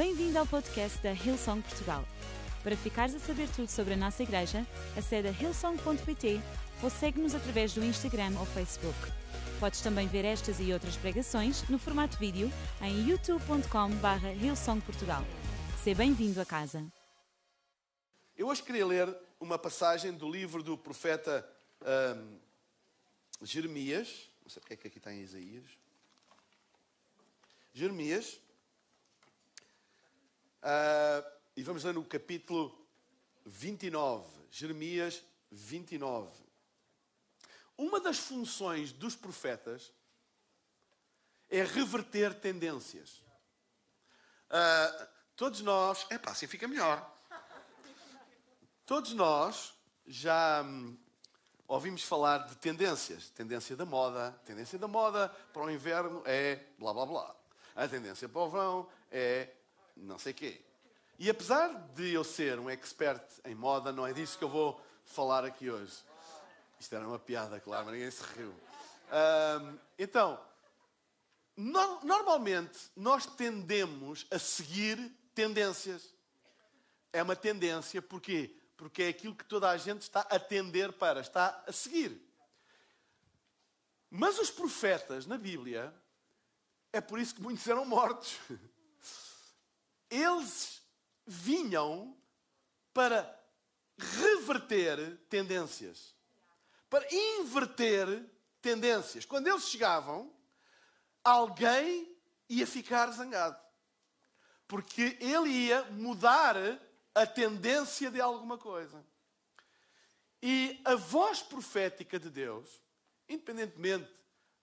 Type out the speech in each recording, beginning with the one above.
Bem-vindo ao podcast da Hillsong Portugal. Para ficares a saber tudo sobre a nossa igreja, acede a hillsong.pt ou segue-nos através do Instagram ou Facebook. Podes também ver estas e outras pregações no formato vídeo em youtube.com.br hillsongportugal. Seja bem-vindo a casa. Eu hoje queria ler uma passagem do livro do profeta ahm, Jeremias. Não sei porque é que aqui está em Isaías. Jeremias. Ah, e vamos ler no capítulo 29. Jeremias 29. Uma das funções dos profetas é reverter tendências. Ah, todos nós. É pá, assim fica melhor. Todos nós já hum, ouvimos falar de tendências. Tendência da moda. Tendência da moda para o inverno é blá blá blá. A tendência para o verão é não sei quê. E apesar de eu ser um expert em moda, não é disso que eu vou falar aqui hoje. Isto era uma piada, claro, mas ninguém se riu. Hum, então, no- normalmente nós tendemos a seguir tendências. É uma tendência, porquê? Porque é aquilo que toda a gente está a tender para, está a seguir. Mas os profetas na Bíblia, é por isso que muitos eram mortos. Eles vinham para reverter tendências, para inverter tendências. Quando eles chegavam, alguém ia ficar zangado porque ele ia mudar a tendência de alguma coisa. E a voz profética de Deus, independentemente,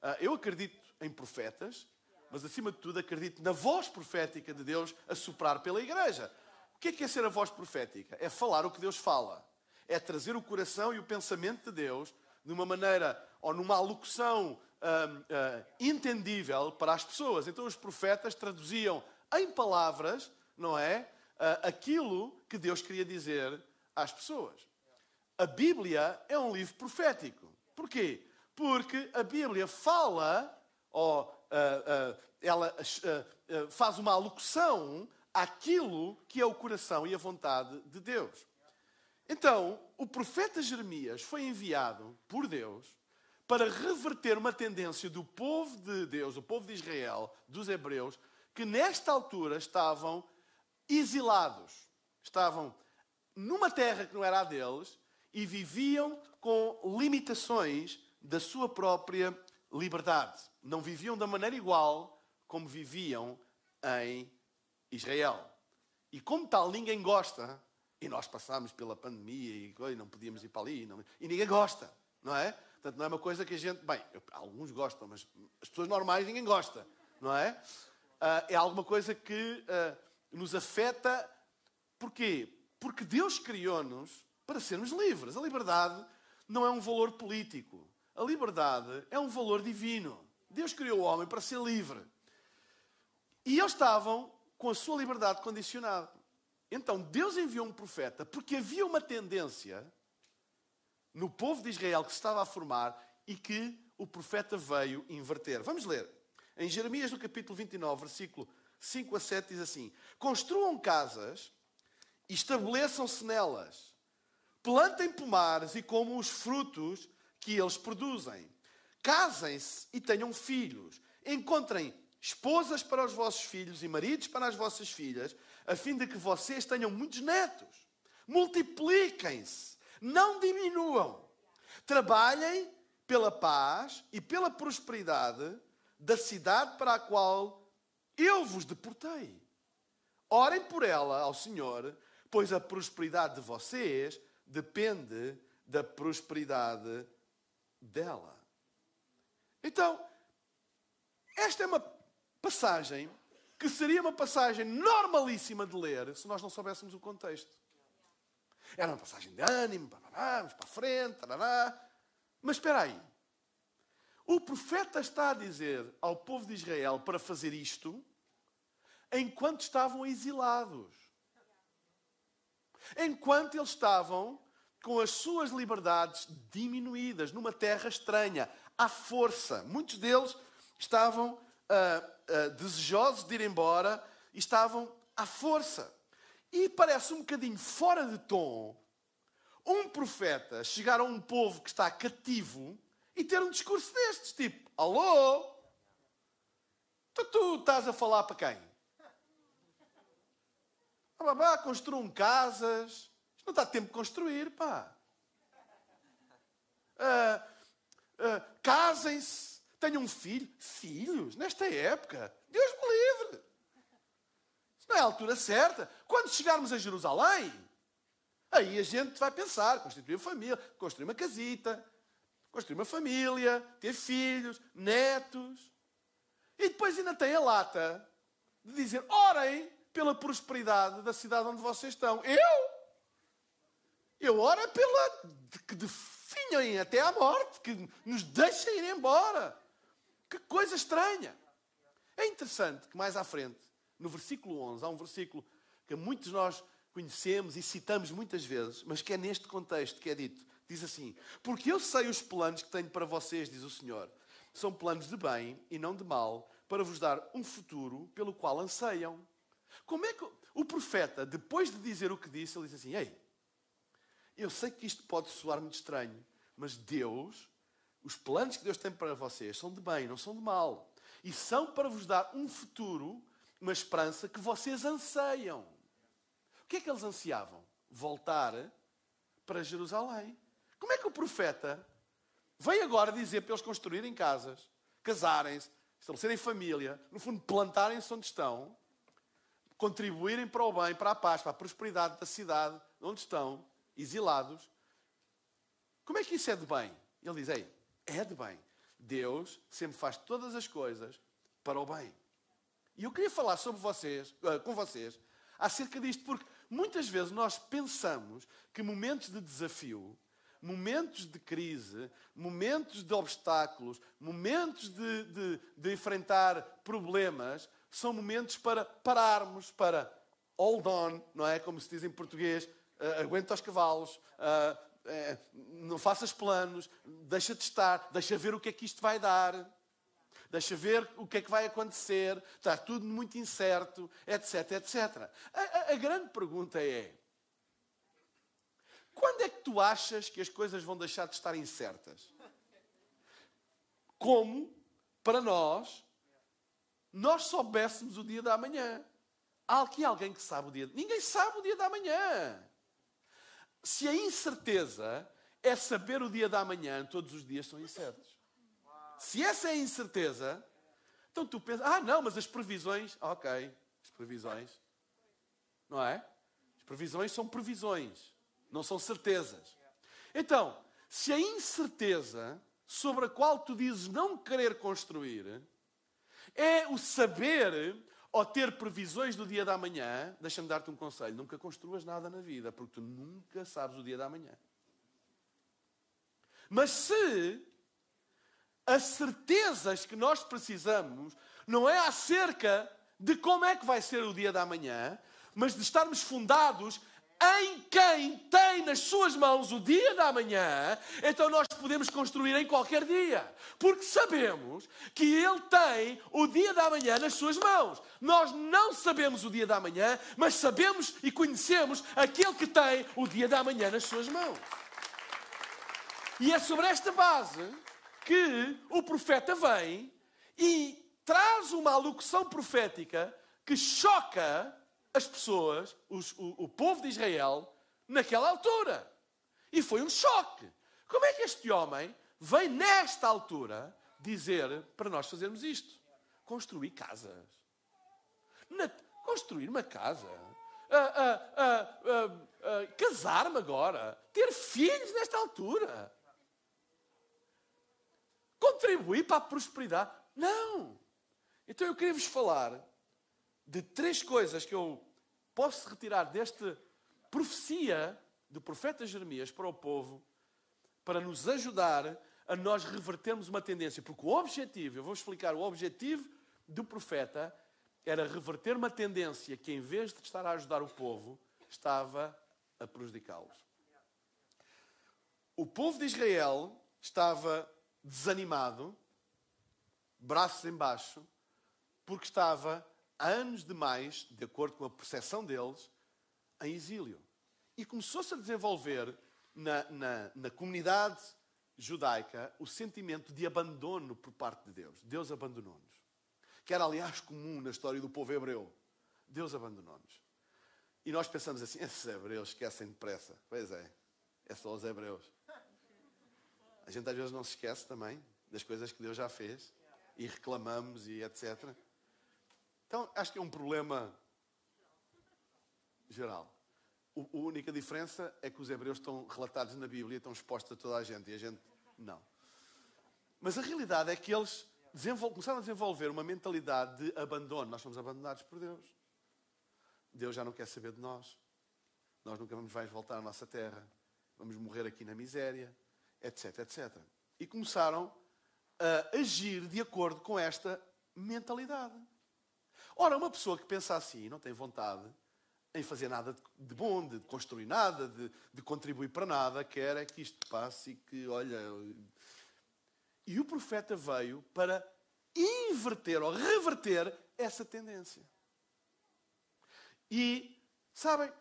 ah, eu acredito em profetas, mas acima de tudo acredito na voz profética de Deus a soprar pela igreja. O que é, que é ser a voz profética? É falar o que Deus fala. É trazer o coração e o pensamento de Deus de uma maneira ou numa alocução ah, ah, entendível para as pessoas. Então os profetas traduziam em palavras, não é? Ah, aquilo que Deus queria dizer às pessoas. A Bíblia é um livro profético. Porquê? Porque a Bíblia fala, ou ah, ah, ela ah, faz uma alocução àquilo que é o coração e a vontade de Deus. Então, o profeta Jeremias foi enviado por Deus para reverter uma tendência do povo de Deus, do povo de Israel, dos hebreus, que nesta altura estavam exilados. Estavam numa terra que não era a deles e viviam com limitações da sua própria liberdade. Não viviam da maneira igual como viviam em Israel. E como tal, ninguém gosta, e nós passámos pela pandemia e não podíamos ir para ali, não- e ninguém gosta, não é? Portanto, não é uma coisa que a gente. Bem, alguns gostam, mas as pessoas normais ninguém gosta, não é? Ah, é alguma coisa que ah, nos afeta. Porquê? Porque Deus criou-nos para sermos livres. A liberdade não é um valor político. A liberdade é um valor divino. Deus criou o homem para ser livre. E eles estavam com a sua liberdade condicionada. Então Deus enviou um profeta porque havia uma tendência no povo de Israel que se estava a formar e que o profeta veio inverter. Vamos ler. Em Jeremias, no capítulo 29, versículo 5 a 7, diz assim: Construam casas e estabeleçam-se nelas. Plantem pomares e comam os frutos que eles produzem. Casem-se e tenham filhos. Encontrem esposas para os vossos filhos e maridos para as vossas filhas, a fim de que vocês tenham muitos netos. Multipliquem-se, não diminuam. Trabalhem pela paz e pela prosperidade da cidade para a qual eu vos deportei. Orem por ela ao Senhor, pois a prosperidade de vocês depende da prosperidade dela. Então, esta é uma passagem que seria uma passagem normalíssima de ler se nós não soubéssemos o contexto. Era uma passagem de ânimo, vamos para a frente, tarará. mas espera aí. O profeta está a dizer ao povo de Israel para fazer isto enquanto estavam exilados. Enquanto eles estavam com as suas liberdades diminuídas numa terra estranha, à força. Muitos deles estavam ah, ah, desejosos de ir embora estavam à força. E parece um bocadinho fora de tom um profeta chegar a um povo que está cativo e ter um discurso destes, tipo, alô? Tu, tu estás a falar para quem? Ah, babá, construam casas. Isto não está tempo de construir, pá. Uh, uh, Casem-se, tenham um filho. Filhos, nesta época, Deus me livre. Isso não é a altura certa. Quando chegarmos a Jerusalém, aí a gente vai pensar, constituir uma família, construir uma casita, construir uma família, ter filhos, netos. E depois ainda tem a lata de dizer: orem pela prosperidade da cidade onde vocês estão. Eu? Eu oro é pela que até à morte, que nos deixem ir embora. Que coisa estranha. É interessante que mais à frente, no versículo 11, há um versículo que muitos de nós conhecemos e citamos muitas vezes, mas que é neste contexto que é dito. Diz assim: Porque eu sei os planos que tenho para vocês, diz o Senhor. São planos de bem e não de mal, para vos dar um futuro pelo qual anseiam. Como é que o profeta, depois de dizer o que disse, ele diz assim: Ei, eu sei que isto pode soar muito estranho, mas Deus, os planos que Deus tem para vocês são de bem, não são de mal. E são para vos dar um futuro, uma esperança que vocês anseiam. O que é que eles ansiavam? Voltar para Jerusalém. Como é que o profeta vem agora dizer para eles construírem casas, casarem-se, estabelecerem família, no fundo plantarem-se onde estão, contribuírem para o bem, para a paz, para a prosperidade da cidade onde estão, exilados. Como é que isso é de bem? Ele diz: Ei, é de bem. Deus sempre faz todas as coisas para o bem. E eu queria falar sobre vocês, eh, com vocês acerca disto, porque muitas vezes nós pensamos que momentos de desafio, momentos de crise, momentos de obstáculos, momentos de, de, de enfrentar problemas, são momentos para pararmos, para hold on, não é? Como se diz em português, uh, aguenta os cavalos, uh, uh, não faças planos, deixa de estar, deixa ver o que é que isto vai dar, deixa ver o que é que vai acontecer, está tudo muito incerto, etc, etc. A, a, a grande pergunta é: quando é que tu achas que as coisas vão deixar de estar incertas? Como, para nós, nós soubéssemos o dia da manhã. Há aqui alguém que sabe o dia. Ninguém sabe o dia da manhã. Se a incerteza é saber o dia da manhã, todos os dias são incertos. Se essa é a incerteza, então tu pensas, ah, não, mas as previsões, ok, as previsões, não é? As previsões são previsões, não são certezas. Então, se a incerteza sobre a qual tu dizes não querer construir é o saber ou ter previsões do dia da manhã. Deixa-me dar-te um conselho: nunca construas nada na vida, porque tu nunca sabes o dia da manhã. Mas se as certezas que nós precisamos não é acerca de como é que vai ser o dia da manhã, mas de estarmos fundados em quem tem nas suas mãos o dia da manhã, então nós podemos construir em qualquer dia, porque sabemos que Ele tem o dia da manhã nas suas mãos. Nós não sabemos o dia da manhã, mas sabemos e conhecemos aquele que tem o dia da manhã nas suas mãos. E é sobre esta base que o profeta vem e traz uma alocução profética que choca as pessoas, os, o, o povo de Israel, naquela altura. E foi um choque. Como é que este homem vem nesta altura dizer para nós fazermos isto? Construir casas. Na, construir uma casa. Uh, uh, uh, Casar-me agora. Ter filhos nesta altura. Contribuir para a prosperidade. Não. Então eu queria vos falar de três coisas que eu posso retirar desta profecia do profeta Jeremias para o povo para nos ajudar a nós revertermos uma tendência. Porque o objetivo, eu vou explicar, o objetivo do profeta era reverter uma tendência que, em vez de estar a ajudar o povo, estava a prejudicá-los. O povo de Israel estava desanimado, braços embaixo, porque estava anos demais, de acordo com a percepção deles, em exílio. E começou-se a desenvolver na, na, na comunidade judaica o sentimento de abandono por parte de Deus. Deus abandonou-nos. Que era, aliás, comum na história do povo hebreu. Deus abandonou-nos. E nós pensamos assim: esses hebreus esquecem depressa. Pois é, é só os hebreus. A gente às vezes não se esquece também das coisas que Deus já fez e reclamamos e etc. Então, acho que é um problema geral. A única diferença é que os hebreus estão relatados na Bíblia, estão expostos a toda a gente e a gente não. Mas a realidade é que eles começaram a desenvolver uma mentalidade de abandono. Nós somos abandonados por Deus. Deus já não quer saber de nós. Nós nunca vamos mais voltar à nossa terra. Vamos morrer aqui na miséria, etc, etc. E começaram a agir de acordo com esta mentalidade. Ora, uma pessoa que pensa assim não tem vontade em fazer nada de bom, de construir nada, de, de contribuir para nada, quer é que isto passe e que, olha. E o profeta veio para inverter ou reverter essa tendência. E, sabem,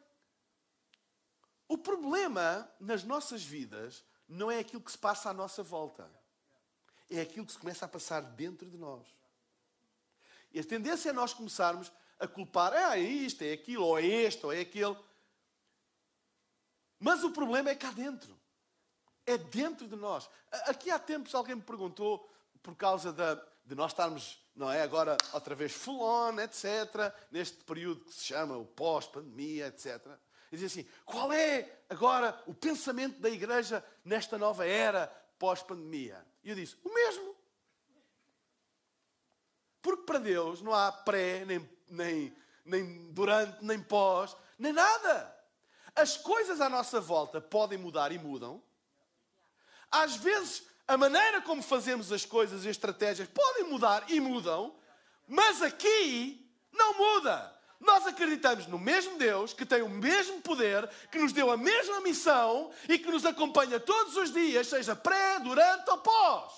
o problema nas nossas vidas não é aquilo que se passa à nossa volta, é aquilo que se começa a passar dentro de nós. E a tendência é nós começarmos a culpar, ah, é isto, é aquilo, ou é este, ou é aquele. Mas o problema é cá dentro. É dentro de nós. Aqui há tempos alguém me perguntou, por causa de nós estarmos, não é, agora outra vez full on, etc., neste período que se chama o pós-pandemia, etc. E diz assim: qual é agora o pensamento da igreja nesta nova era pós-pandemia? E eu disse: o mesmo. Para Deus não há pré, nem nem, nem durante, nem pós, nem nada. As coisas à nossa volta podem mudar e mudam. Às vezes, a maneira como fazemos as coisas e as estratégias podem mudar e mudam, mas aqui não muda. Nós acreditamos no mesmo Deus, que tem o mesmo poder, que nos deu a mesma missão e que nos acompanha todos os dias, seja pré, durante ou pós.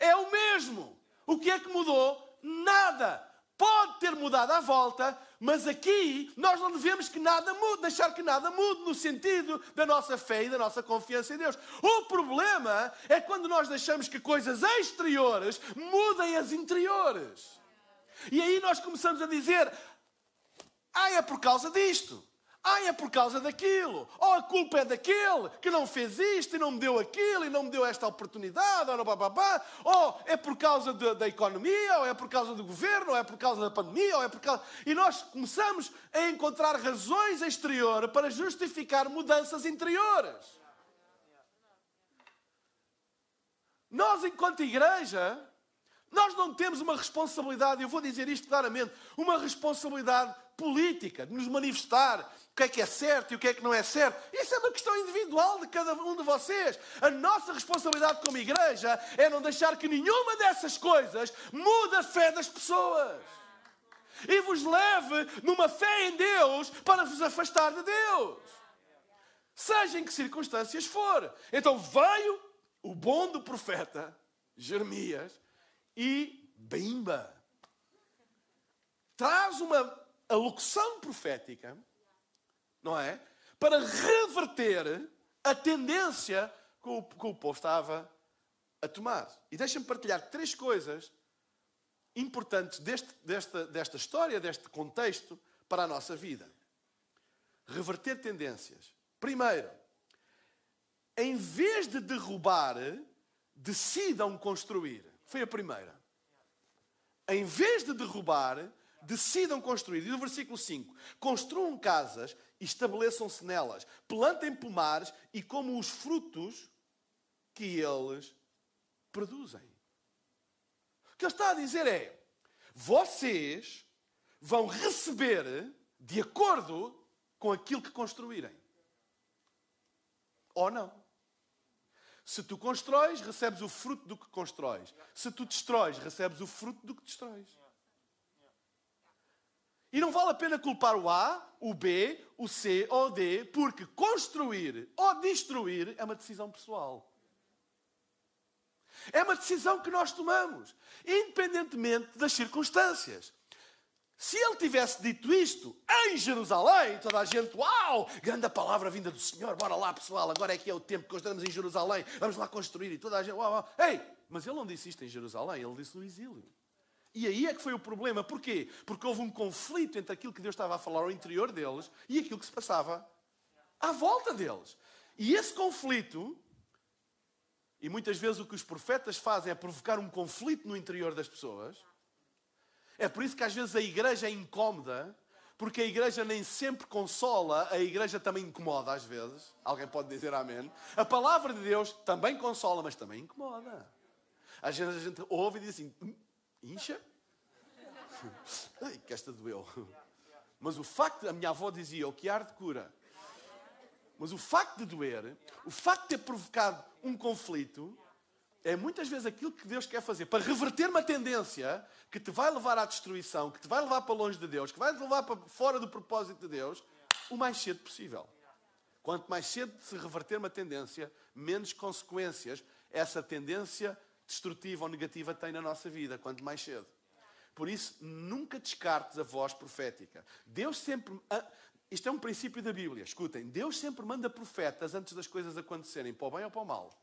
É o mesmo. O que é que mudou? Nada pode ter mudado à volta, mas aqui nós não devemos que nada mude, deixar que nada mude no sentido da nossa fé e da nossa confiança em Deus. O problema é quando nós deixamos que coisas exteriores mudem as interiores. E aí nós começamos a dizer: ah, é por causa disto. Ah, é por causa daquilo. Oh, a culpa é daquele que não fez isto e não me deu aquilo e não me deu esta oportunidade. Ou, bababá. ou é por causa de, da economia, ou é por causa do governo, ou é por causa da pandemia, ou é por causa. E nós começamos a encontrar razões exteriores para justificar mudanças interiores. Nós, enquanto igreja, nós não temos uma responsabilidade, eu vou dizer isto claramente, uma responsabilidade política, de nos manifestar o que é que é certo e o que é que não é certo. Isso é uma questão individual de cada um de vocês. A nossa responsabilidade como igreja é não deixar que nenhuma dessas coisas mude a fé das pessoas. E vos leve numa fé em Deus para vos afastar de Deus. Seja em que circunstâncias for. Então veio o bom do profeta Jeremias e bimba. Traz uma alocução profética, não é? Para reverter a tendência que o, que o povo estava a tomar. E deixa-me partilhar três coisas importantes deste, desta, desta história, deste contexto, para a nossa vida. Reverter tendências. Primeiro, em vez de derrubar, decidam construir. Foi a primeira. Em vez de derrubar, decidam construir. E no versículo 5: Construam casas e estabeleçam-se nelas, plantem pomares e comam os frutos que eles produzem. O que ele está a dizer é: vocês vão receber de acordo com aquilo que construírem. Ou não. Se tu constróis, recebes o fruto do que constróis. Se tu destróis, recebes o fruto do que destróis. E não vale a pena culpar o A, o B, o C ou o D, porque construir ou destruir é uma decisão pessoal. É uma decisão que nós tomamos, independentemente das circunstâncias. Se ele tivesse dito isto em Jerusalém, toda a gente, uau, grande palavra vinda do Senhor, bora lá pessoal, agora é que é o tempo que estamos em Jerusalém, vamos lá construir e toda a gente, uau, uau. Ei, mas ele não disse isto em Jerusalém, ele disse no exílio. E aí é que foi o problema. Porquê? Porque houve um conflito entre aquilo que Deus estava a falar ao interior deles e aquilo que se passava à volta deles. E esse conflito, e muitas vezes o que os profetas fazem é provocar um conflito no interior das pessoas é por isso que às vezes a igreja é incómoda, porque a igreja nem sempre consola, a igreja também incomoda às vezes. Alguém pode dizer amém? A palavra de Deus também consola, mas também incomoda. Às vezes a gente ouve e diz assim: hum, incha? Ai, que esta doeu. Mas o facto, a minha avó dizia: o que arde cura. Mas o facto de doer, o facto de ter provocado um conflito, é muitas vezes aquilo que Deus quer fazer para reverter uma tendência que te vai levar à destruição, que te vai levar para longe de Deus, que vai te levar para fora do propósito de Deus, o mais cedo possível. Quanto mais cedo se reverter uma tendência, menos consequências essa tendência destrutiva ou negativa tem na nossa vida, quanto mais cedo. Por isso, nunca descartes a voz profética. Deus sempre. Isto é um princípio da Bíblia. Escutem, Deus sempre manda profetas antes das coisas acontecerem, para o bem ou para o mal.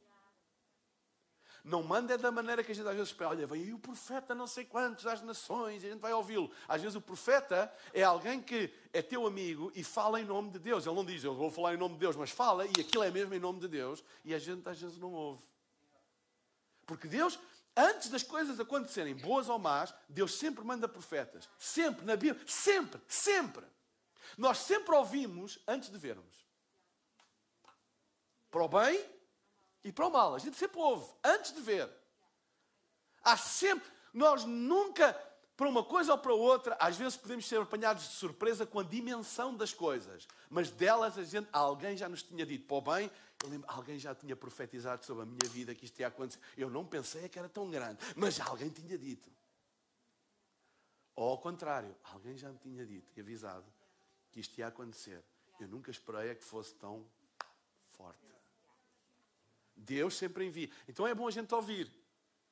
Não manda é da maneira que a gente às vezes espera. Olha, vem aí o profeta não sei quantos às nações, e a gente vai ouvi-lo. Às vezes o profeta é alguém que é teu amigo e fala em nome de Deus. Ele não diz, eu vou falar em nome de Deus, mas fala e aquilo é mesmo em nome de Deus. E a gente às vezes não ouve. Porque Deus, antes das coisas acontecerem, boas ou más, Deus sempre manda profetas. Sempre, na Bíblia. Sempre, sempre. Nós sempre ouvimos antes de vermos. Para o bem e para o mal. A gente sempre ouve, antes de ver. Há sempre. Nós nunca, para uma coisa ou para outra, às vezes podemos ser apanhados de surpresa com a dimensão das coisas. Mas delas a gente, alguém já nos tinha dito para o bem. Eu lembro, alguém já tinha profetizado sobre a minha vida que isto ia acontecer. Eu não pensei que era tão grande, mas alguém tinha dito. Ou ao contrário, alguém já me tinha dito e avisado que isto ia acontecer. Eu nunca esperei que fosse tão forte. Deus sempre envia. Então é bom a gente ouvir.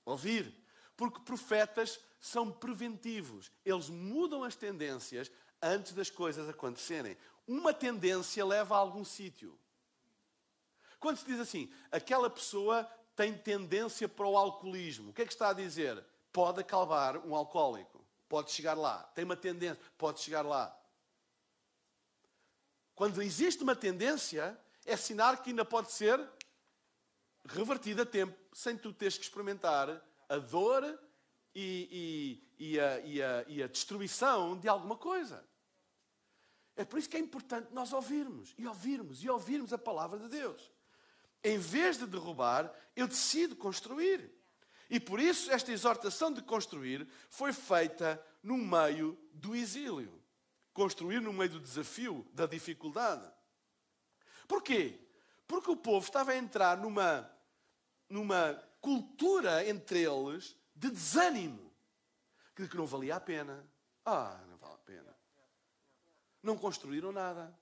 Ouvir. Porque profetas são preventivos. Eles mudam as tendências antes das coisas acontecerem. Uma tendência leva a algum sítio. Quando se diz assim, aquela pessoa tem tendência para o alcoolismo, o que é que está a dizer? Pode acalmar um alcoólico. Pode chegar lá. Tem uma tendência, pode chegar lá. Quando existe uma tendência, é sinal que ainda pode ser revertida a tempo, sem tu teres que experimentar a dor e, e, e, a, e, a, e a destruição de alguma coisa. É por isso que é importante nós ouvirmos, e ouvirmos, e ouvirmos a palavra de Deus. Em vez de derrubar, eu decido construir. E por isso esta exortação de construir foi feita no meio do exílio. Construir no meio do desafio, da dificuldade. Porquê? Porque o povo estava a entrar numa numa cultura entre eles de desânimo, de que não valia a pena. Ah, não vale a pena. Não construíram nada.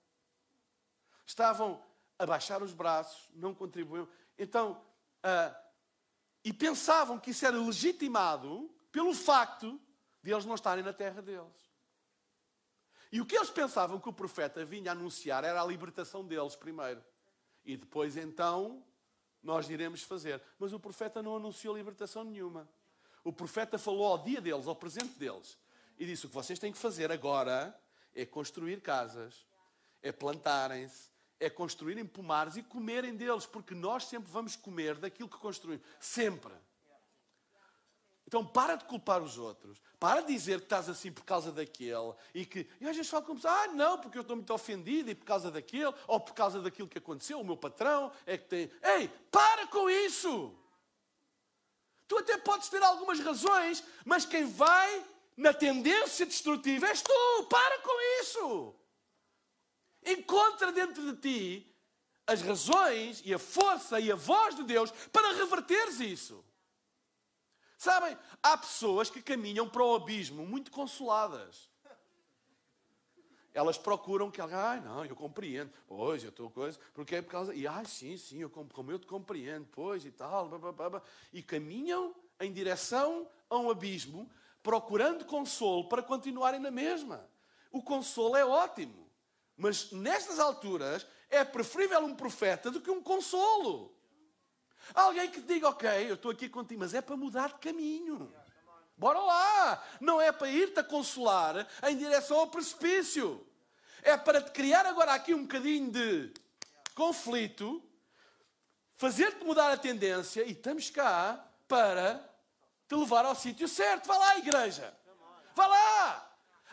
Estavam a baixar os braços, não contribuíam. Então, uh, e pensavam que isso era legitimado pelo facto de eles não estarem na terra deles. E o que eles pensavam que o profeta vinha anunciar era a libertação deles primeiro. E depois, então, nós iremos fazer. Mas o profeta não anunciou libertação nenhuma. O profeta falou ao dia deles, ao presente deles, e disse: O que vocês têm que fazer agora é construir casas, é plantarem-se, é construírem pomares e comerem deles, porque nós sempre vamos comer daquilo que construímos. Sempre. Então para de culpar os outros. Para de dizer que estás assim por causa daquele. E que e às vezes falo como ah, não, porque eu estou muito ofendido e por causa daquele, ou por causa daquilo que aconteceu, o meu patrão é que tem. Ei, para com isso! Tu até podes ter algumas razões, mas quem vai na tendência destrutiva és tu. Para com isso! Encontra dentro de ti as razões e a força e a voz de Deus para reverteres isso. Sabem, há pessoas que caminham para o abismo muito consoladas. Elas procuram que alguém, ai não, eu compreendo, pois, eu estou coisa, porque é por causa, e ai sim, sim, eu, como eu te compreendo, pois e tal, blá, blá, blá, e caminham em direção a um abismo procurando consolo para continuarem na mesma. O consolo é ótimo, mas nestas alturas é preferível um profeta do que um consolo. Alguém que diga, ok, eu estou aqui contigo, mas é para mudar de caminho. Bora lá! Não é para ir-te a consolar em direção ao precipício. É para te criar agora aqui um bocadinho de conflito, fazer-te mudar a tendência e estamos cá para te levar ao sítio certo. Vá lá, igreja! Vá lá!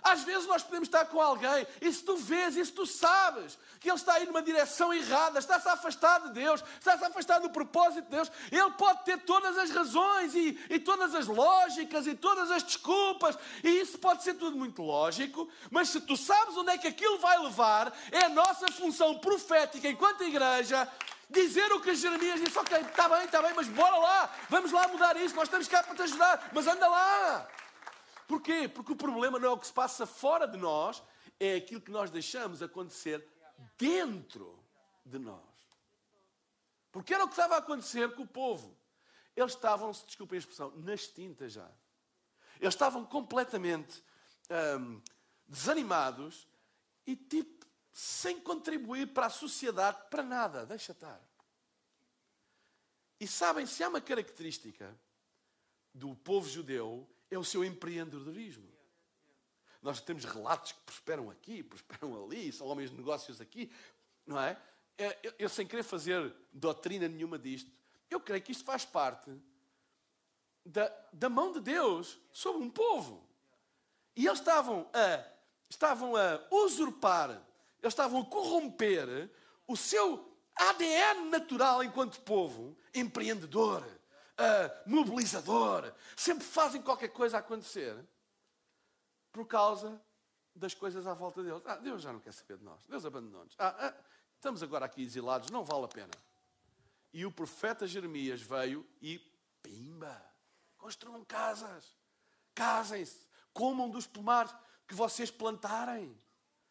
Às vezes nós podemos estar com alguém e se tu vês e se tu sabes que ele está aí numa direção errada, está-se afastado de Deus, está-se afastado do propósito de Deus, ele pode ter todas as razões e, e todas as lógicas e todas as desculpas, e isso pode ser tudo muito lógico, mas se tu sabes onde é que aquilo vai levar, é a nossa função profética enquanto igreja dizer o que Jeremias disse: Ok, está bem, está bem, mas bora lá, vamos lá mudar isso, nós estamos cá para te ajudar, mas anda lá. Porquê? Porque o problema não é o que se passa fora de nós, é aquilo que nós deixamos acontecer dentro de nós. Porque era o que estava a acontecer com o povo. Eles estavam, se desculpem a expressão, nas tintas já. Eles estavam completamente hum, desanimados e tipo sem contribuir para a sociedade para nada. Deixa estar. E sabem, se há uma característica do povo judeu é o seu empreendedorismo. Nós temos relatos que prosperam aqui, prosperam ali, são homens de negócios aqui, não é? é eu, eu, sem querer fazer doutrina nenhuma disto, eu creio que isto faz parte da, da mão de Deus sobre um povo. E eles estavam a, estavam a usurpar, eles estavam a corromper o seu ADN natural enquanto povo, empreendedor, uh, mobilizador, sempre fazem qualquer coisa acontecer por causa das coisas à volta deles. Ah, Deus já não quer saber de nós. Deus abandonou-nos. Ah, ah, estamos agora aqui exilados, não vale a pena. E o profeta Jeremias veio e, pimba, construam casas, casem-se, comam dos pomares que vocês plantarem.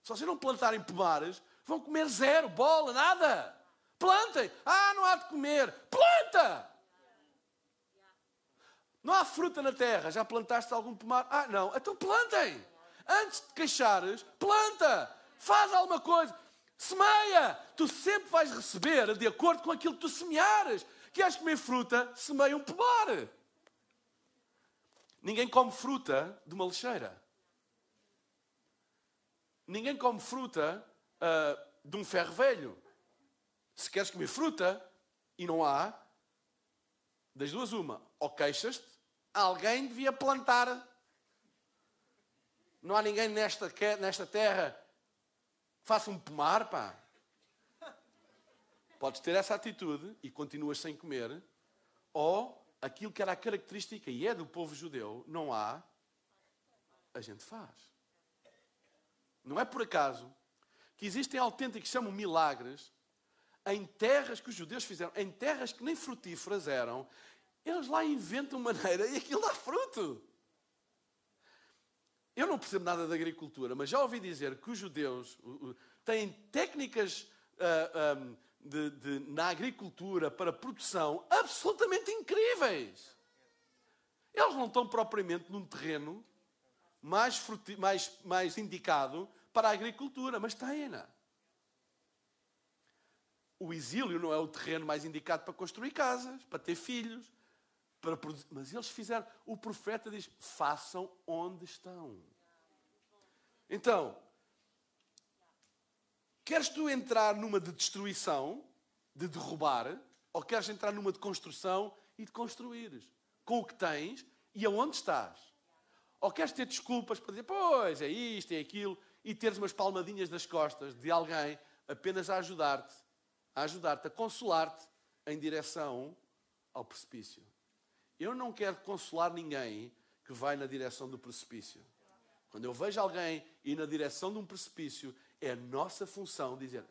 Se vocês não plantarem pomares, vão comer zero, bola, nada. Plantem. Ah, não há de comer. Planta! Não há fruta na terra. Já plantaste algum pomar? Ah, não. Então plantem. Antes de queixares, planta. Faz alguma coisa. Semeia. Tu sempre vais receber de acordo com aquilo que tu semeares. Queres comer fruta? Semeia um pomar. Ninguém come fruta de uma lixeira. Ninguém come fruta uh, de um ferro velho. Se queres comer fruta e não há, das duas uma, ou queixas-te, alguém devia plantar. Não há ninguém nesta, nesta terra que faça um pomar, pá. Podes ter essa atitude e continuas sem comer, ou aquilo que era a característica e é do povo judeu, não há, a gente faz. Não é por acaso que existem autênticos, chamam milagres, em terras que os judeus fizeram, em terras que nem frutíferas eram, eles lá inventam maneira e aquilo dá fruto. Eu não percebo nada da agricultura, mas já ouvi dizer que os judeus têm técnicas uh, um, de, de, na agricultura para produção absolutamente incríveis. Eles não estão propriamente num terreno mais, fruti, mais, mais indicado para a agricultura, mas têm. -na. O exílio não é o terreno mais indicado para construir casas, para ter filhos, para produzir. Mas eles fizeram. O profeta diz: façam onde estão. Então, queres tu entrar numa de destruição, de derrubar, ou queres entrar numa de construção e de construires? Com o que tens e aonde estás? Ou queres ter desculpas para dizer, pois, é isto, é aquilo, e teres umas palmadinhas nas costas de alguém apenas a ajudar-te, a ajudar-te, a consolar-te em direção ao precipício? Eu não quero consolar ninguém que vai na direção do precipício. Quando eu vejo alguém ir na direção de um precipício, é nossa função dizer: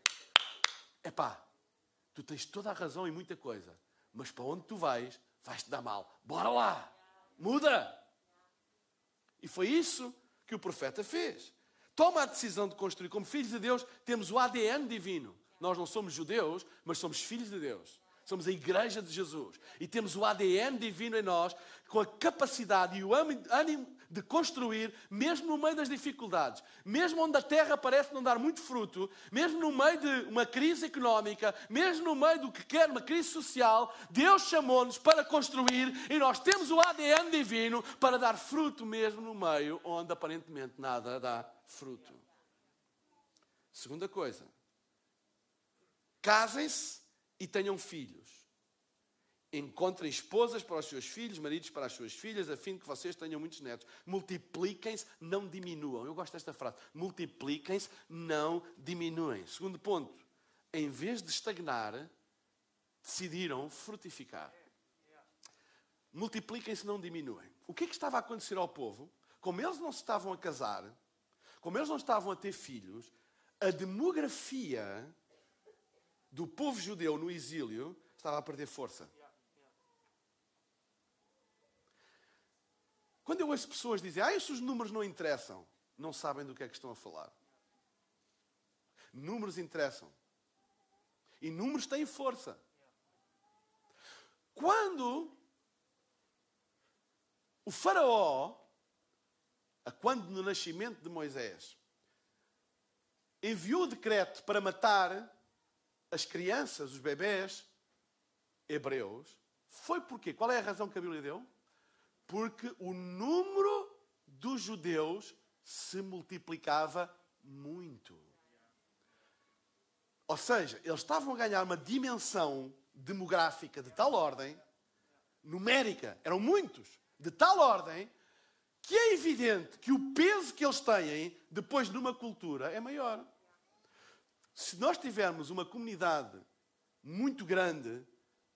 epá, tu tens toda a razão em muita coisa, mas para onde tu vais, vais-te dar mal. Bora lá! Muda! E foi isso que o profeta fez. Toma a decisão de construir. Como filhos de Deus, temos o ADN divino. Nós não somos judeus, mas somos filhos de Deus. Somos a igreja de Jesus. E temos o ADN divino em nós, com a capacidade e o ânimo de construir, mesmo no meio das dificuldades, mesmo onde a terra parece não dar muito fruto, mesmo no meio de uma crise económica, mesmo no meio do que quer uma crise social, Deus chamou-nos para construir e nós temos o ADN divino para dar fruto mesmo no meio onde aparentemente nada dá fruto. Segunda coisa, casem-se e tenham filhos. Encontrem esposas para os seus filhos, maridos para as suas filhas, a fim de que vocês tenham muitos netos. Multipliquem-se, não diminuam. Eu gosto desta frase. Multipliquem-se, não diminuem. Segundo ponto, em vez de estagnar, decidiram frutificar. Multipliquem-se, não diminuem. O que é que estava a acontecer ao povo? Como eles não se estavam a casar, como eles não estavam a ter filhos, a demografia do povo judeu no exílio estava a perder força. Quando eu ouço pessoas dizem, ah, esses números não interessam, não sabem do que é que estão a falar. Números interessam. E números têm força. Quando o Faraó, quando no nascimento de Moisés, enviou o decreto para matar as crianças, os bebés hebreus, foi porque? Qual é a razão que a Bíblia deu? Porque o número dos judeus se multiplicava muito. Ou seja, eles estavam a ganhar uma dimensão demográfica de tal ordem, numérica, eram muitos, de tal ordem, que é evidente que o peso que eles têm depois numa cultura é maior. Se nós tivermos uma comunidade muito grande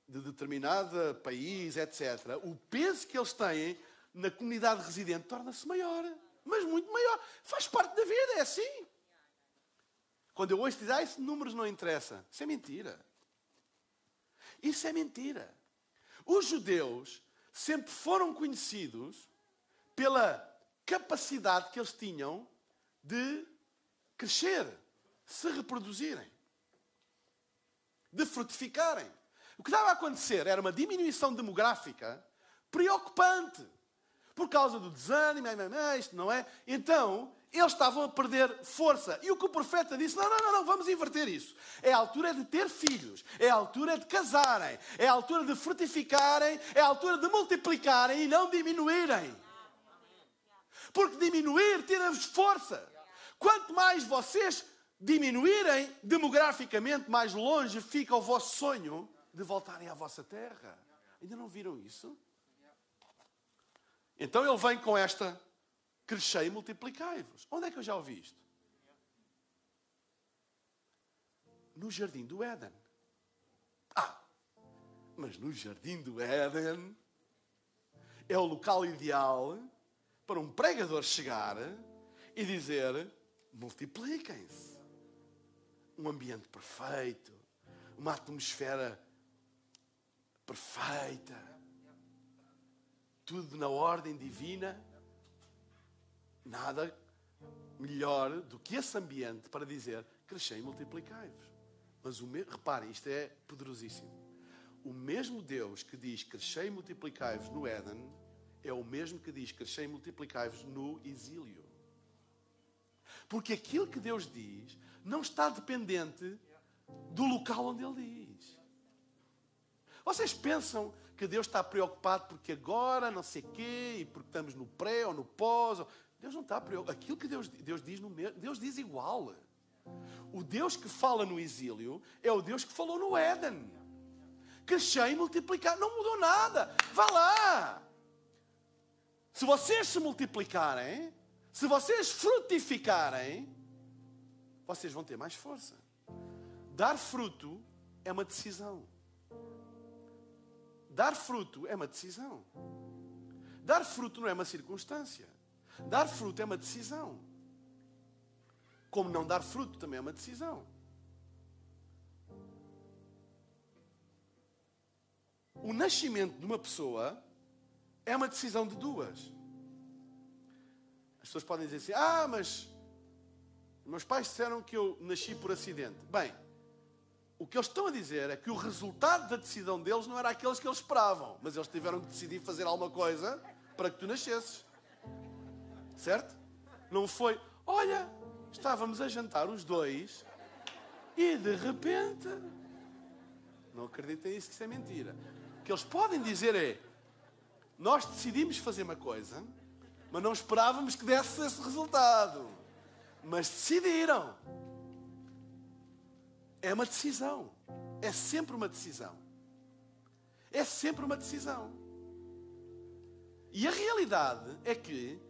de determinado país, etc., o peso que eles têm na comunidade residente torna-se maior. Mas muito maior. Faz parte da vida, é assim. Quando eu ouço dizer, ah, esse números não interessa. Isso é mentira. Isso é mentira. Os judeus sempre foram conhecidos pela capacidade que eles tinham de crescer, se reproduzirem, de frutificarem. O que estava a acontecer era uma diminuição demográfica preocupante. Por causa do desânimo, isto não é? Então, eles estavam a perder força. E o que o profeta disse: não, não, não, não, vamos inverter isso. É a altura de ter filhos, é a altura de casarem, é a altura de frutificarem, é a altura de multiplicarem e não diminuírem. Porque diminuir tira-vos força. Quanto mais vocês diminuírem demograficamente, mais longe fica o vosso sonho de voltarem à vossa terra. Ainda não viram isso? Então ele vem com esta: crescei e multiplicai-vos. Onde é que eu já ouvi isto? No jardim do Éden. Ah, mas no jardim do Éden é o local ideal para um pregador chegar e dizer: multipliquem-se. Um ambiente perfeito, uma atmosfera perfeita, tudo na ordem divina. Nada melhor do que esse ambiente para dizer crescei e multiplicai-vos. Mas o reparem, isto é poderosíssimo. O mesmo Deus que diz crescei e multiplicai-vos no Éden é o mesmo que diz crescei e multiplicai-vos no exílio. Porque aquilo que Deus diz não está dependente do local onde Ele diz. Vocês pensam que Deus está preocupado porque agora não sei quê, e porque estamos no pré ou no pós? Deus não está preocupado. Aquilo que Deus, Deus diz no mesmo, Deus diz igual. O Deus que fala no exílio é o Deus que falou no Éden. Crescer e multiplicar. Não mudou nada. Vá lá. Se vocês se multiplicarem, se vocês frutificarem, vocês vão ter mais força. Dar fruto é uma decisão. Dar fruto é uma decisão. Dar fruto não é uma circunstância. Dar fruto é uma decisão. Como não dar fruto também é uma decisão. O nascimento de uma pessoa é uma decisão de duas. As pessoas podem dizer assim: Ah, mas meus pais disseram que eu nasci por acidente. Bem, o que eles estão a dizer é que o resultado da decisão deles não era aqueles que eles esperavam, mas eles tiveram que decidir fazer alguma coisa para que tu nascesses. Certo? Não foi, olha, estávamos a jantar os dois e de repente. Não acreditem isso, que isso é mentira. O que eles podem dizer é: nós decidimos fazer uma coisa, mas não esperávamos que desse esse resultado. Mas decidiram. É uma decisão. É sempre uma decisão. É sempre uma decisão. E a realidade é que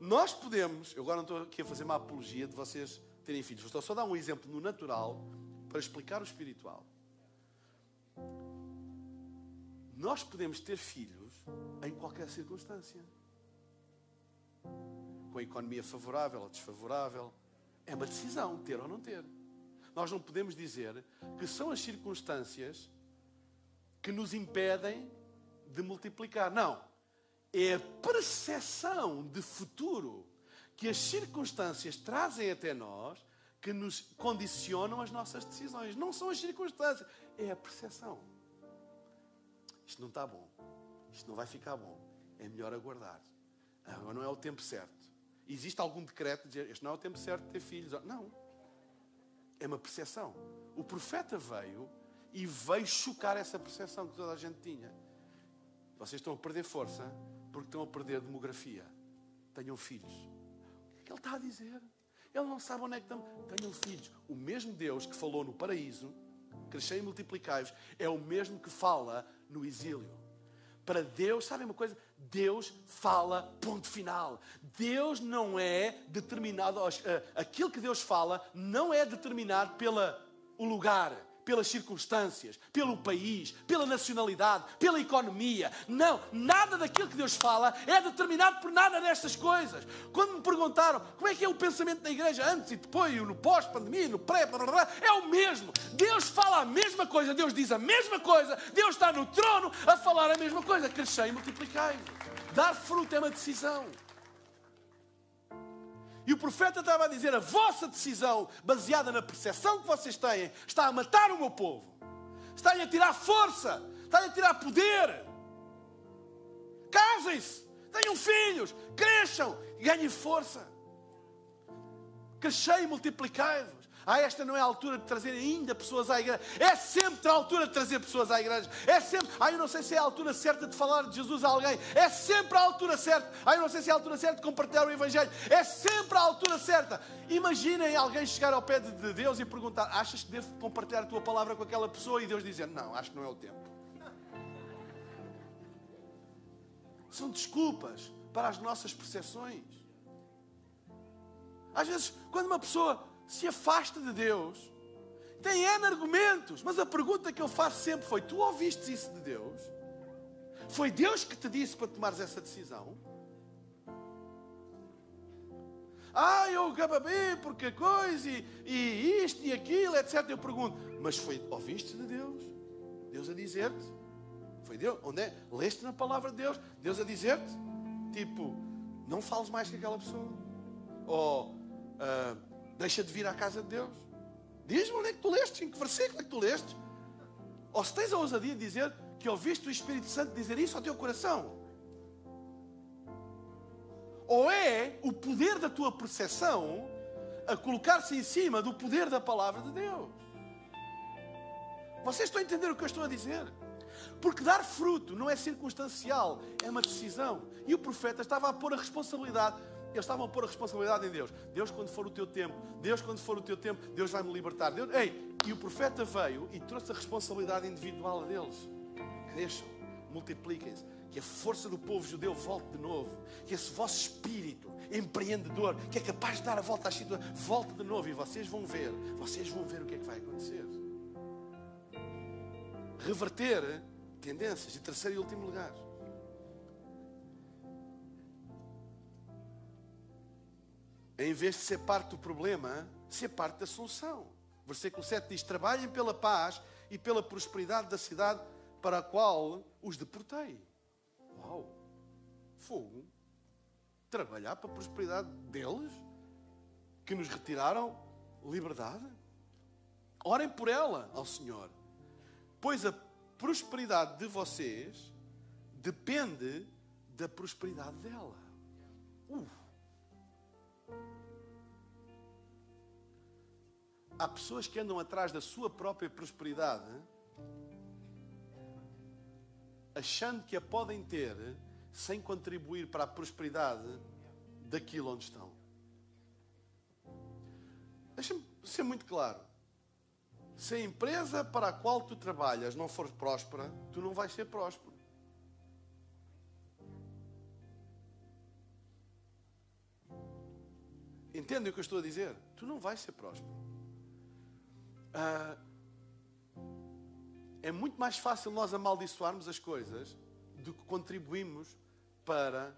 nós podemos. Eu agora não estou aqui a fazer uma apologia de vocês terem filhos. Estou só a dar um exemplo no natural para explicar o espiritual. Nós podemos ter filhos em qualquer circunstância. Com a economia favorável ou desfavorável. É uma decisão, ter ou não ter. Nós não podemos dizer que são as circunstâncias que nos impedem de multiplicar. Não. É a percepção de futuro que as circunstâncias trazem até nós que nos condicionam as nossas decisões. Não são as circunstâncias, é a percepção. Isto não está bom. Isto não vai ficar bom. É melhor aguardar. Agora não é o tempo certo. Existe algum decreto de dizer este não é o tempo certo de ter filhos? Não. É uma percepção. O profeta veio e veio chocar essa percepção que toda a gente tinha. Vocês estão a perder força porque estão a perder demografia. Tenham filhos. O que é que ele está a dizer? Ele não sabe onde é que estão. Tenham filhos. O mesmo Deus que falou no paraíso, crescei e multiplicai-vos, é o mesmo que fala no exílio. Para Deus, sabem uma coisa? Deus fala, ponto final. Deus não é determinado, aquilo que Deus fala não é determinado pelo lugar, pelas circunstâncias, pelo país, pela nacionalidade, pela economia. Não, nada daquilo que Deus fala é determinado por nada destas coisas. Quando me perguntaram como é que é o pensamento da igreja antes e depois, no pós-pandemia, no pré, é o mesmo. Deus fala a mesma coisa, Deus diz a mesma coisa, Deus está no trono a falar a mesma coisa. Crescei e multiplicai. Dar fruto é uma decisão. E o profeta estava a dizer: a vossa decisão, baseada na percepção que vocês têm, está a matar o meu povo, está a tirar força, está a tirar poder. Casem-se, tenham filhos, cresçam ganhem força. Crescei e multiplicai-vos. Ah, esta não é a altura de trazer ainda pessoas à igreja. É sempre a altura de trazer pessoas à igreja. É sempre. Ah, eu não sei se é a altura certa de falar de Jesus a alguém. É sempre a altura certa. Ah, eu não sei se é a altura certa de compartilhar o Evangelho. É sempre a altura certa. Imaginem alguém chegar ao pé de Deus e perguntar: Achas que devo compartilhar a tua palavra com aquela pessoa? E Deus dizer: Não, acho que não é o tempo. São desculpas para as nossas percepções. Às vezes, quando uma pessoa se afasta de Deus, tem N argumentos, mas a pergunta que eu faço sempre foi: Tu ouviste isso de Deus? Foi Deus que te disse para tomares essa decisão? Ah, eu acabei porque coisa e, e isto e aquilo, etc. Eu pergunto, mas foi, ouviste de Deus? Deus a dizer-te? Foi Deus? Onde é? Leste na palavra de Deus? Deus a dizer-te? Tipo, não fales mais que aquela pessoa. Ou, uh, Deixa de vir à casa de Deus. Diz-me onde é que tu leste, em que versículo é que tu leste. Ou se tens a ousadia de dizer que ouviste o Espírito Santo dizer isso ao teu coração. Ou é o poder da tua percepção a colocar-se em cima do poder da palavra de Deus. Vocês estão a entender o que eu estou a dizer? Porque dar fruto não é circunstancial, é uma decisão. E o profeta estava a pôr a responsabilidade eles estavam a pôr a responsabilidade em Deus. Deus, quando for o teu tempo, Deus, quando for o teu tempo, Deus vai me libertar. Deus, ei, e o profeta veio e trouxe a responsabilidade individual a deles. Cresçam, multipliquem-se, que a força do povo judeu volte de novo, que esse vosso espírito empreendedor, que é capaz de dar a volta à situação, volte de novo e vocês vão ver, vocês vão ver o que é que vai acontecer. Reverter tendências. E terceiro e último lugar. Em vez de ser parte do problema, ser parte da solução. Versículo 7 diz: Trabalhem pela paz e pela prosperidade da cidade para a qual os deportei. Uau! Fogo! Trabalhar para a prosperidade deles, que nos retiraram liberdade. Orem por ela ao Senhor, pois a prosperidade de vocês depende da prosperidade dela. Uh. Há pessoas que andam atrás da sua própria prosperidade, achando que a podem ter sem contribuir para a prosperidade daquilo onde estão. Deixa-me ser muito claro. Se a empresa para a qual tu trabalhas não for próspera, tu não vais ser próspero. Entendem o que eu estou a dizer? Tu não vais ser próspero. Ah, é muito mais fácil nós amaldiçoarmos as coisas do que contribuímos para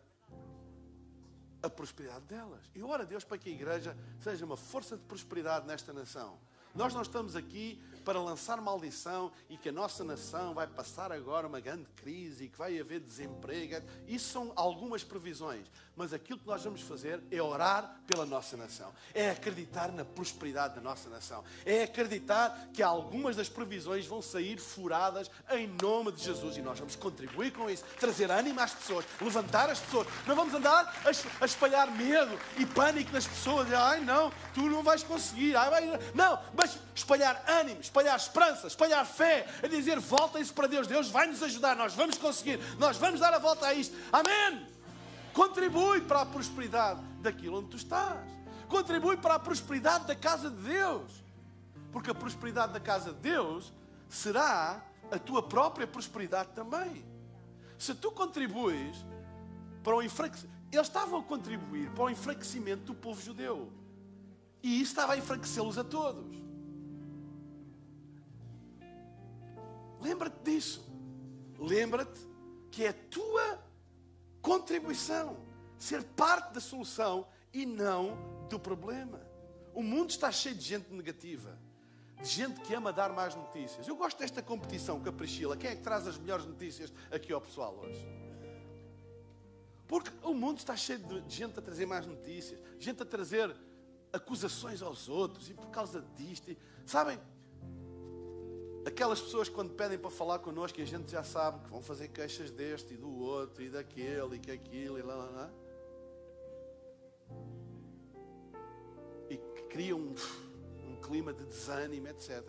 a prosperidade delas. E ora Deus para que a igreja seja uma força de prosperidade nesta nação. Nós não estamos aqui para lançar maldição e que a nossa nação vai passar agora uma grande crise e que vai haver desemprego. Isso são algumas previsões. Mas aquilo que nós vamos fazer é orar pela nossa nação. É acreditar na prosperidade da nossa nação. É acreditar que algumas das previsões vão sair furadas em nome de Jesus. E nós vamos contribuir com isso. Trazer ânimo às pessoas. Levantar as pessoas. Não vamos andar a, espalhar medo e pânico nas pessoas. Ai não, tu não vais conseguir. Ai. Não, mas espalhar ânimo espalhar esperança, espalhar fé, a dizer voltem-se para Deus, Deus vai nos ajudar, nós vamos conseguir, nós vamos dar a volta a isto. Amém! Contribui para a prosperidade daquilo onde tu estás. Contribui para a prosperidade da casa de Deus. Porque a prosperidade da casa de Deus será a tua própria prosperidade também. Se tu contribuis para o enfraquecimento, eles estavam a contribuir para o enfraquecimento do povo judeu. E isso estava a enfraquecê-los a todos. Lembra-te disso. Lembra-te que é a tua contribuição ser parte da solução e não do problema. O mundo está cheio de gente negativa, de gente que ama dar mais notícias. Eu gosto desta competição com a Priscila. Quem é que traz as melhores notícias aqui ao pessoal hoje? Porque o mundo está cheio de gente a trazer mais notícias, gente a trazer acusações aos outros e por causa disto. E, sabem, Aquelas pessoas quando pedem para falar connosco e a gente já sabe que vão fazer queixas deste e do outro e daquele e que aquilo e lá, lá, lá. E que criam um, um clima de desânimo, etc.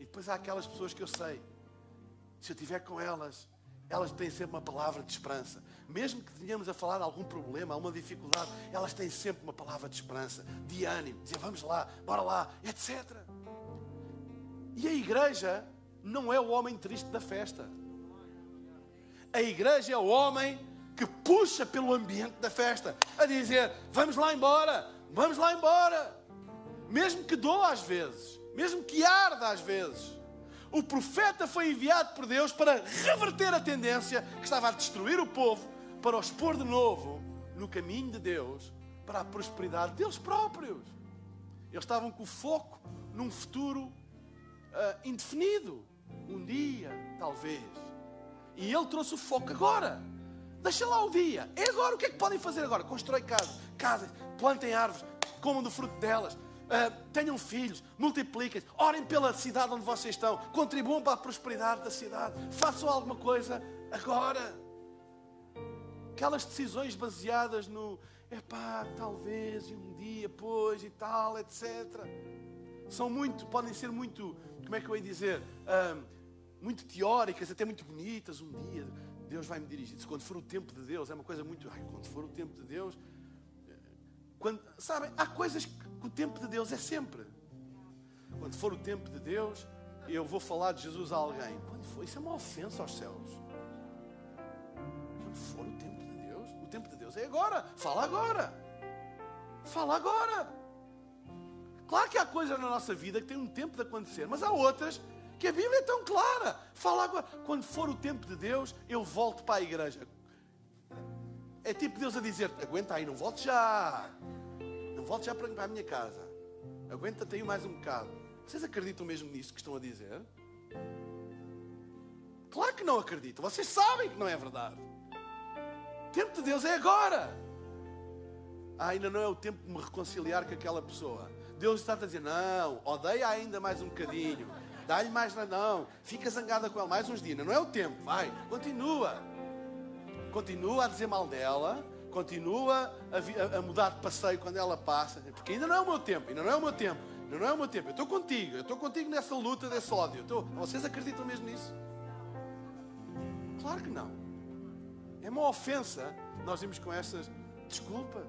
E depois há aquelas pessoas que eu sei, se eu estiver com elas, elas têm sempre uma palavra de esperança. Mesmo que tenhamos a falar de algum problema, alguma dificuldade, elas têm sempre uma palavra de esperança, de ânimo, dizer vamos lá, bora lá, etc. E a igreja não é o homem triste da festa. A igreja é o homem que puxa pelo ambiente da festa, a dizer: vamos lá embora, vamos lá embora. Mesmo que doa às vezes, mesmo que arda às vezes. O profeta foi enviado por Deus para reverter a tendência que estava a destruir o povo, para os pôr de novo no caminho de Deus, para a prosperidade deles próprios. Eles estavam com o foco num futuro uh, indefinido. Um dia, talvez. E ele trouxe o foco agora. Deixa lá o dia. É agora. O que é que podem fazer agora? Constrói casas, casas, plantem árvores, comam do fruto delas. Uh, tenham filhos, multipliquem, orem pela cidade onde vocês estão, contribuam para a prosperidade da cidade, façam alguma coisa agora. Aquelas decisões baseadas no epá, talvez, e um dia, pois e tal, etc. São muito, podem ser muito como é que eu ia dizer, muito teóricas, até muito bonitas. Um dia Deus vai me dirigir. Quando for o tempo de Deus, é uma coisa muito. Ai, quando for o tempo de Deus. Quando, sabem, há coisas que o tempo de Deus é sempre. Quando for o tempo de Deus, eu vou falar de Jesus a alguém. Quando for, isso é uma ofensa aos céus. Quando for o tempo de Deus, o tempo de Deus é agora. Fala agora. Fala agora. Claro que há coisas na nossa vida que têm um tempo de acontecer, mas há outras que a Bíblia é tão clara. Fala agora, quando for o tempo de Deus, eu volto para a igreja. É tipo Deus a dizer: aguenta aí, não volte já. Não volte já para a minha casa. Aguenta-te aí mais um bocado. Vocês acreditam mesmo nisso que estão a dizer? Claro que não acreditam. Vocês sabem que não é verdade. O tempo de Deus é agora. Ah, ainda não é o tempo de me reconciliar com aquela pessoa. Deus está a dizer: não, odeia ainda mais um bocadinho, dá-lhe mais, não, fica zangada com ela mais uns dias, não é o tempo, vai, continua, continua a dizer mal dela, continua a, a, a, mudar de passeio quando ela passa, porque ainda não é o meu tempo, ainda não é o meu tempo. Não é o meu tempo. Eu estou contigo. Eu estou contigo nessa luta desse ódio. Vocês acreditam mesmo nisso? Claro que não. É uma ofensa nós vimos com essas desculpas.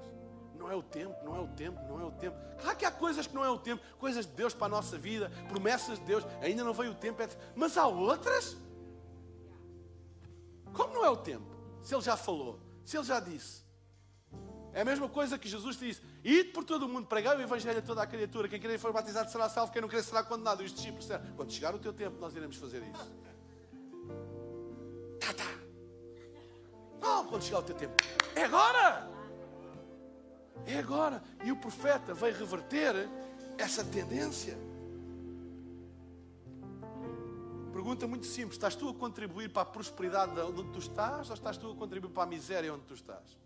Não é o tempo, não é o tempo, não é o tempo. Claro que há coisas que não é o tempo, coisas de Deus para a nossa vida, promessas de Deus, ainda não veio o tempo, mas há outras. Como não é o tempo? Se ele já falou, se ele já disse. É a mesma coisa que Jesus disse: Ide por todo o mundo, pregai o Evangelho a toda a criatura. Quem querer for batizado será salvo, quem não querer será condenado. E os discípulos disseram: Quando chegar o teu tempo, nós iremos fazer isso. Tá, tá. Não, quando chegar o teu tempo. É agora! É agora. E o profeta veio reverter essa tendência. Pergunta muito simples: estás tu a contribuir para a prosperidade onde tu estás ou estás tu a contribuir para a miséria onde tu estás?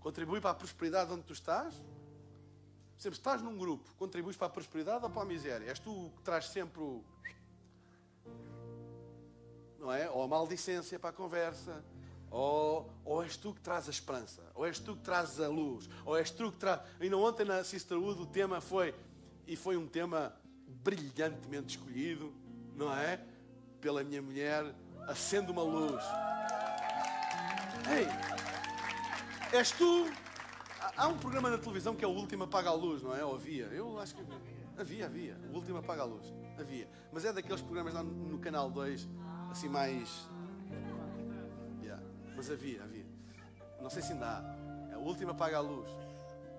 Contribui para a prosperidade onde tu estás? Sempre estás num grupo, contribuis para a prosperidade ou para a miséria? És tu que traz sempre o. Não é? Ou a maldicência para a conversa, ou, ou és tu que traz a esperança, ou és tu que trazes a luz, ou és tu que traz. Ainda ontem na Sisterhood o tema foi, e foi um tema brilhantemente escolhido, não é? Pela minha mulher, acende uma luz. Ei, és tu. Há um programa na televisão que é o último apaga a luz, não é? Ou havia? Eu acho que havia, havia. O último apaga a luz. Havia. Mas é daqueles programas lá no canal 2, assim mais mas havia, havia. Não sei se ainda há. É o último apaga a luz.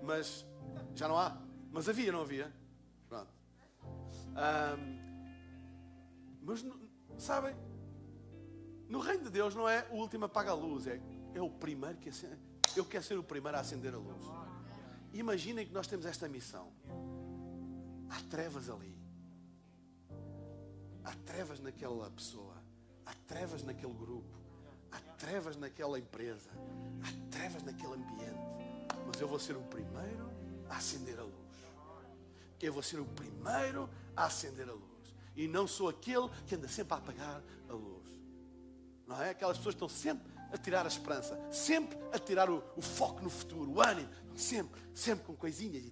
Mas já não há. Mas havia, não havia? Pronto. Um, mas, sabem? No reino de Deus não é o último apaga a luz. É, é o primeiro que acende. Eu quero ser o primeiro a acender a luz. Imaginem que nós temos esta missão. Há trevas ali. Há trevas naquela pessoa. Há trevas naquele grupo. Há trevas naquela empresa, há trevas naquele ambiente, mas eu vou ser o primeiro a acender a luz. Eu vou ser o primeiro a acender a luz. E não sou aquele que anda sempre a apagar a luz. Não é? Aquelas pessoas que estão sempre a tirar a esperança, sempre a tirar o, o foco no futuro, o ânimo, sempre, sempre com coisinhas,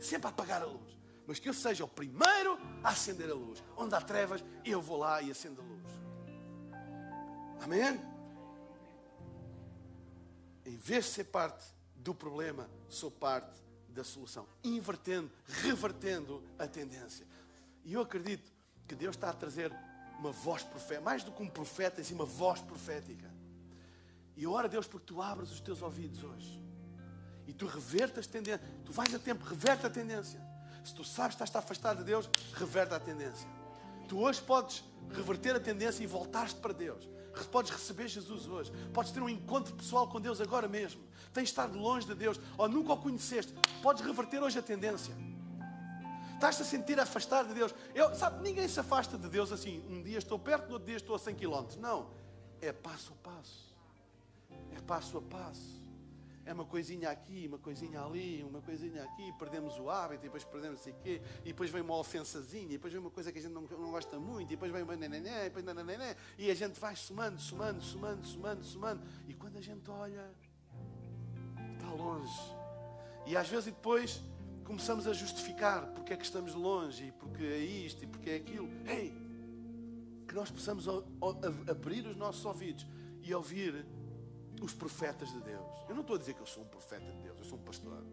sempre a apagar a luz. Mas que eu seja o primeiro a acender a luz. Onde há trevas, eu vou lá e acendo a luz. Amém? Em vez de ser parte do problema, sou parte da solução. Invertendo, revertendo a tendência. E eu acredito que Deus está a trazer uma voz profética, mais do que um profeta, assim, uma voz profética. E ora Deus porque tu abras os teus ouvidos hoje. E tu revertas a tendência. Tu vais a tempo, reverte a tendência. Se tu sabes que estás afastado de Deus, reverte a tendência. Tu hoje podes reverter a tendência e voltar-te para Deus podes receber Jesus hoje. Podes ter um encontro pessoal com Deus agora mesmo. Tens estado longe de Deus ou nunca o conheceste. Podes reverter hoje a tendência. Estás-te a sentir afastado de Deus. Eu, sabe, ninguém se afasta de Deus assim. Um dia estou perto, no outro dia estou a 100 km. Não. É passo a passo. É passo a passo é uma coisinha aqui, uma coisinha ali, uma coisinha aqui, perdemos o hábito, e depois perdemos sei quê, e depois vem uma ofensazinha, e depois vem uma coisa que a gente não, não gosta muito, e depois vem uma nenené, e depois nenené, e a gente vai somando, somando, somando, somando, somando, e quando a gente olha, está longe. E às vezes depois começamos a justificar porque é que estamos longe, e porque é isto, e porque é aquilo. Ei! Que nós possamos abrir os nossos ouvidos e ouvir os profetas de Deus. Eu não estou a dizer que eu sou um profeta de Deus, eu sou um pastor.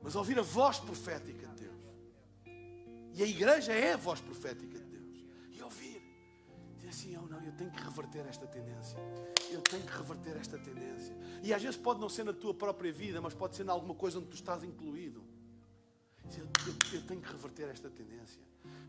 Mas ouvir a voz profética de Deus. E a igreja é a voz profética de Deus. E ouvir. Dizer assim, oh não, eu tenho que reverter esta tendência. Eu tenho que reverter esta tendência. E às vezes pode não ser na tua própria vida, mas pode ser em alguma coisa onde tu estás incluído. Eu, eu, eu tenho que reverter esta tendência.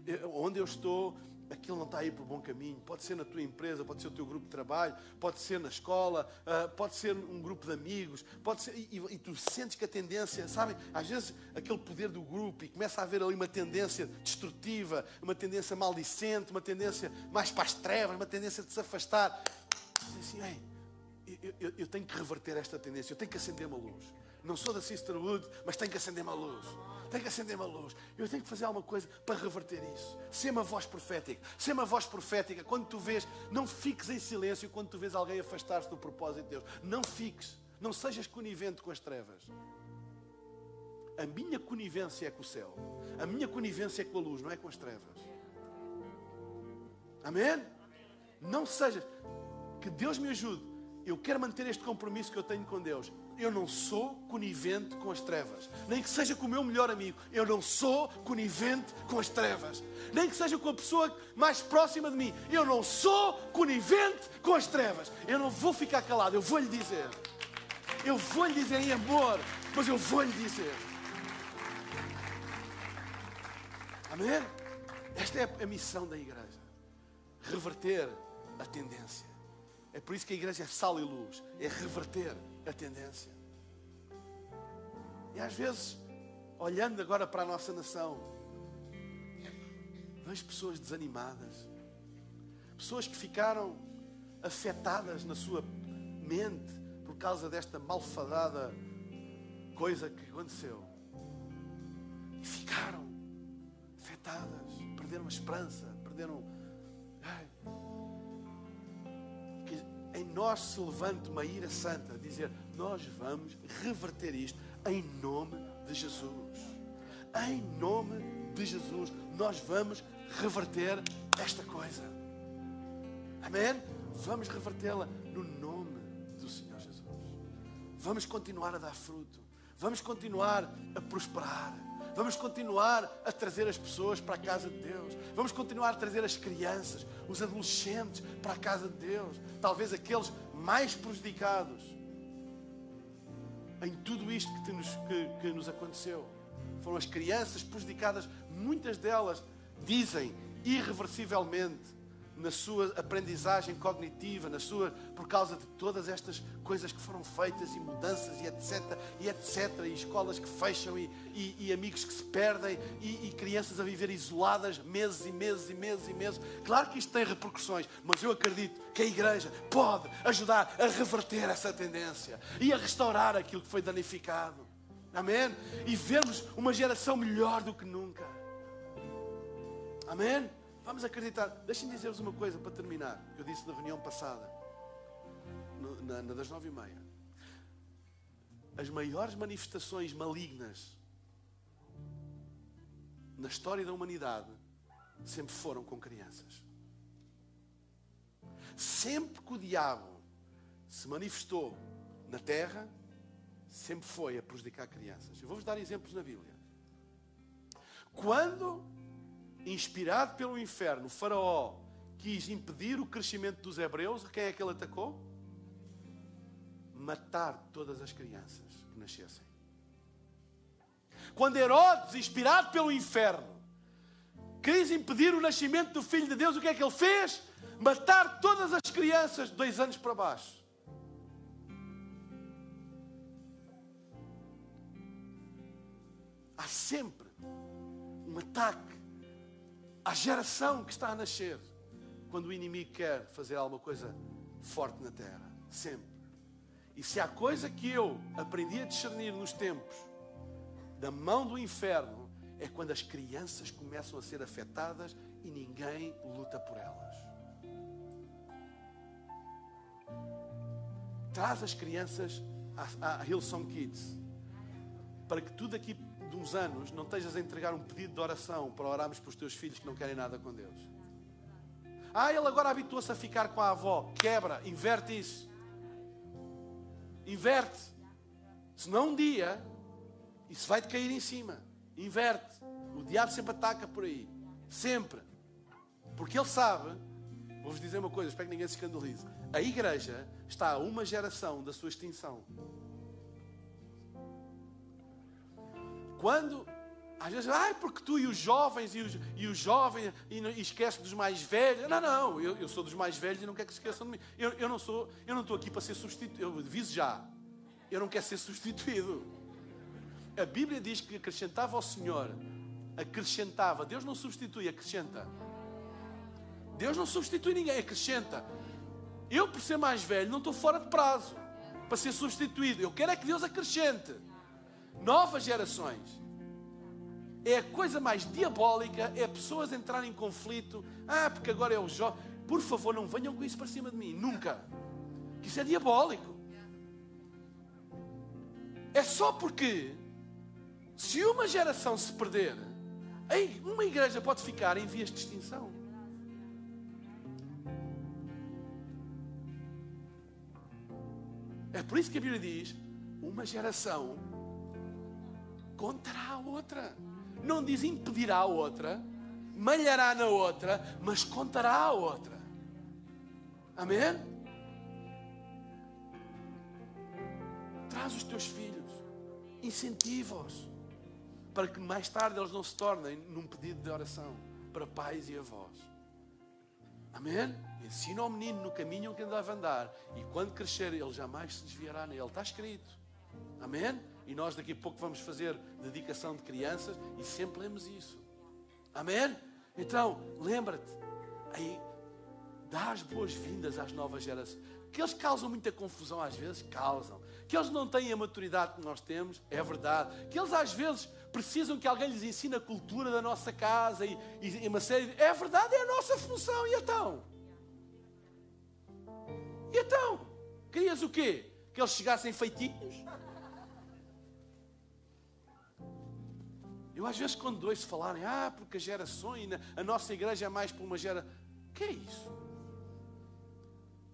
Eu, onde eu estou, aquilo não está aí por bom caminho. Pode ser na tua empresa, pode ser o teu grupo de trabalho, pode ser na escola, uh, pode ser um grupo de amigos, pode ser, e, e, tu sentes que a tendência, sabem, às vezes aquele poder do grupo e começa a haver ali uma tendência destrutiva, uma tendência maldicente, uma tendência mais para as trevas, uma tendência de se afastar. Diz assim, Ei, eu, eu, eu tenho que reverter esta tendência, eu tenho que acender uma luz. Não sou da Sisterhood, mas tenho que acender uma luz tenho que acender uma luz. Eu tenho que fazer alguma coisa para reverter isso. Ser uma voz profética. Ser uma voz profética. Quando tu vês, não fiques em silêncio quando tu vês alguém afastar-se do propósito de Deus. Não fiques. Não sejas conivente com as trevas. A minha conivência é com o céu. A minha conivência é com a luz, não é com as trevas. Amém? Não sejas. Que Deus me ajude. Eu quero manter este compromisso que eu tenho com Deus. Eu não sou conivente com as trevas. Nem que seja com o meu melhor amigo. Eu não sou conivente com as trevas. Nem que seja com a pessoa mais próxima de mim. Eu não sou conivente com as trevas. Eu não vou ficar calado. Eu vou lhe dizer. Eu vou lhe dizer em amor. Mas eu vou lhe dizer. Amém? Esta é a missão da igreja. Reverter a tendência. É por isso que a igreja é sal e luz. É reverter a tendência. E às vezes, olhando agora para a nossa nação, vejo pessoas desanimadas, pessoas que ficaram afetadas na sua mente por causa desta malfadada coisa que aconteceu. E ficaram afetadas, perderam a esperança, perderam. Em nós se levante uma ira santa, dizer: Nós vamos reverter isto em nome de Jesus. Em nome de Jesus, nós vamos reverter esta coisa. Amém? Vamos revertê-la no nome do Senhor Jesus. Vamos continuar a dar fruto. Vamos continuar a prosperar. Vamos continuar a trazer as pessoas para a casa de Deus. Vamos continuar a trazer as crianças, os adolescentes para a casa de Deus. Talvez aqueles mais prejudicados em tudo isto que nos, que, que nos aconteceu. Foram as crianças prejudicadas, muitas delas dizem irreversivelmente na sua aprendizagem cognitiva, na sua, por causa de todas estas coisas que foram feitas e mudanças e etc, e etc, e escolas que fecham e, e, e amigos que se perdem e, e, crianças a viver isoladas meses e meses e meses e meses. Claro que isto tem repercussões, mas eu acredito que a igreja pode ajudar a reverter essa tendência e a restaurar aquilo que foi danificado. Amém? E vermos uma geração melhor do que nunca. Amém? Vamos acreditar. Deixem-me dizer-vos uma coisa para terminar, que eu disse na reunião passada, na, na das nove e meia. As maiores manifestações malignas na história da humanidade sempre foram com crianças. Sempre que o diabo se manifestou na terra, sempre foi a prejudicar crianças. Eu vou-vos dar exemplos na Bíblia. Quando inspirado pelo inferno, Faraó quis impedir o crescimento dos hebreus, quem é que ele atacou? Matar todas as crianças que nascessem. Quando Herodes, inspirado pelo inferno, quis impedir o nascimento do Filho de Deus, o que é que ele fez? Matar todas as crianças de dois anos para baixo. Há sempre um ataque à geração que está a nascer quando o inimigo quer fazer alguma coisa forte na terra. Sempre. E se há coisa que eu aprendi a discernir nos tempos da mão do inferno, é quando as crianças começam a ser afetadas e ninguém luta por elas. Traz as crianças à, Hillsong Kids para que tudo aqui de uns anos não estejas a entregar um pedido de oração para orarmos para os teus filhos que não querem nada com Deus. Ah, ele agora habituou-se a ficar com a avó. Quebra, inverte isso. Inverte. Senão um dia isso vai-te cair em cima. Inverte. O diabo sempre ataca por aí. Sempre. Porque ele sabe, vou-vos dizer uma coisa, espero que ninguém se escandalize. A igreja está a uma geração da sua extinção. Quando, às vezes, ah, porque tu e os jovens, e os, e os jovens, e, e esquece dos mais velhos. Não, não, eu, eu, sou dos mais velhos e não quero que esqueçam de mim. Eu, eu não sou, eu não estou aqui para ser substituído, eu aviso já. Eu não quero ser substituído. A Bíblia diz que acrescentava ao Senhor, acrescentava. Deus não substitui, acrescenta. Deus não substitui ninguém, acrescenta. Eu, por ser mais velho, não estou fora de prazo para ser substituído. Eu quero é que Deus acrescente novas gerações. É a coisa mais diabólica, é pessoas entrarem em conflito. Ah, porque agora é o jovem. Por favor, não venham com isso para cima de mim, nunca. Que isso é diabólico. É só porque se uma geração se perder, uma igreja pode ficar em vias de extinção. É por isso que a Bíblia diz: uma geração contará a outra. Não diz impedirá a outra, malhará na outra, mas contará a outra. Amém? Traz os teus filhos, incentiva-os, para que mais tarde eles não se tornem num pedido de oração para pais e avós. Amém? Ensina ao menino no caminho que ele deve andar, e quando crescer, ele jamais se desviará nele. Está escrito. Amém? E nós daqui a pouco vamos fazer dedicação de crianças e sempre lemos isso. Amém? Então, lembra-te, aí dá as boas-vindas às novas gerações. Que eles causam muita confusão às vezes, causam. Que eles não têm a maturidade que nós temos, é verdade. Que eles às vezes precisam que alguém lhes ensine a cultura da nossa casa e, e uma série. É verdade, é a nossa função. E então? E então? Querias o quê? Que eles chegassem feitinhos? Eu às vezes quando ouço falarem, ah, porque a gerações, a nossa igreja é mais para uma gera. Que é isso?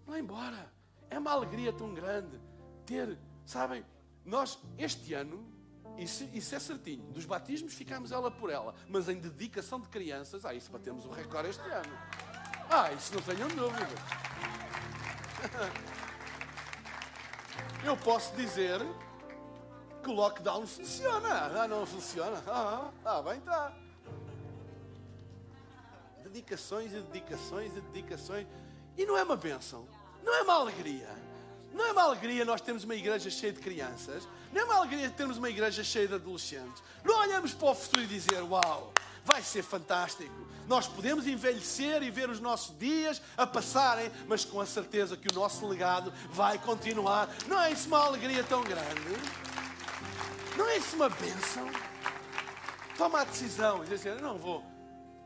Vai embora. É uma alegria tão grande ter, sabem, nós este ano, isso, isso é certinho, dos batismos ficamos ela por ela, mas em dedicação de crianças, ah, isso batemos o recorde este ano. Ah, isso não tenham dúvida. Eu posso dizer que o lockdown funciona. Ah, não funciona? Ah, ah bem está. Dedicações e dedicações e dedicações. E não é uma bênção. Não é uma alegria. Não é uma alegria nós termos uma igreja cheia de crianças. Não é uma alegria termos uma igreja cheia de adolescentes. Não olhamos para o futuro e dizer, uau, vai ser fantástico. Nós podemos envelhecer e ver os nossos dias a passarem, mas com a certeza que o nosso legado vai continuar. Não é isso uma alegria tão grande? Não é isso uma bênção? Toma a decisão e diz assim, não vou,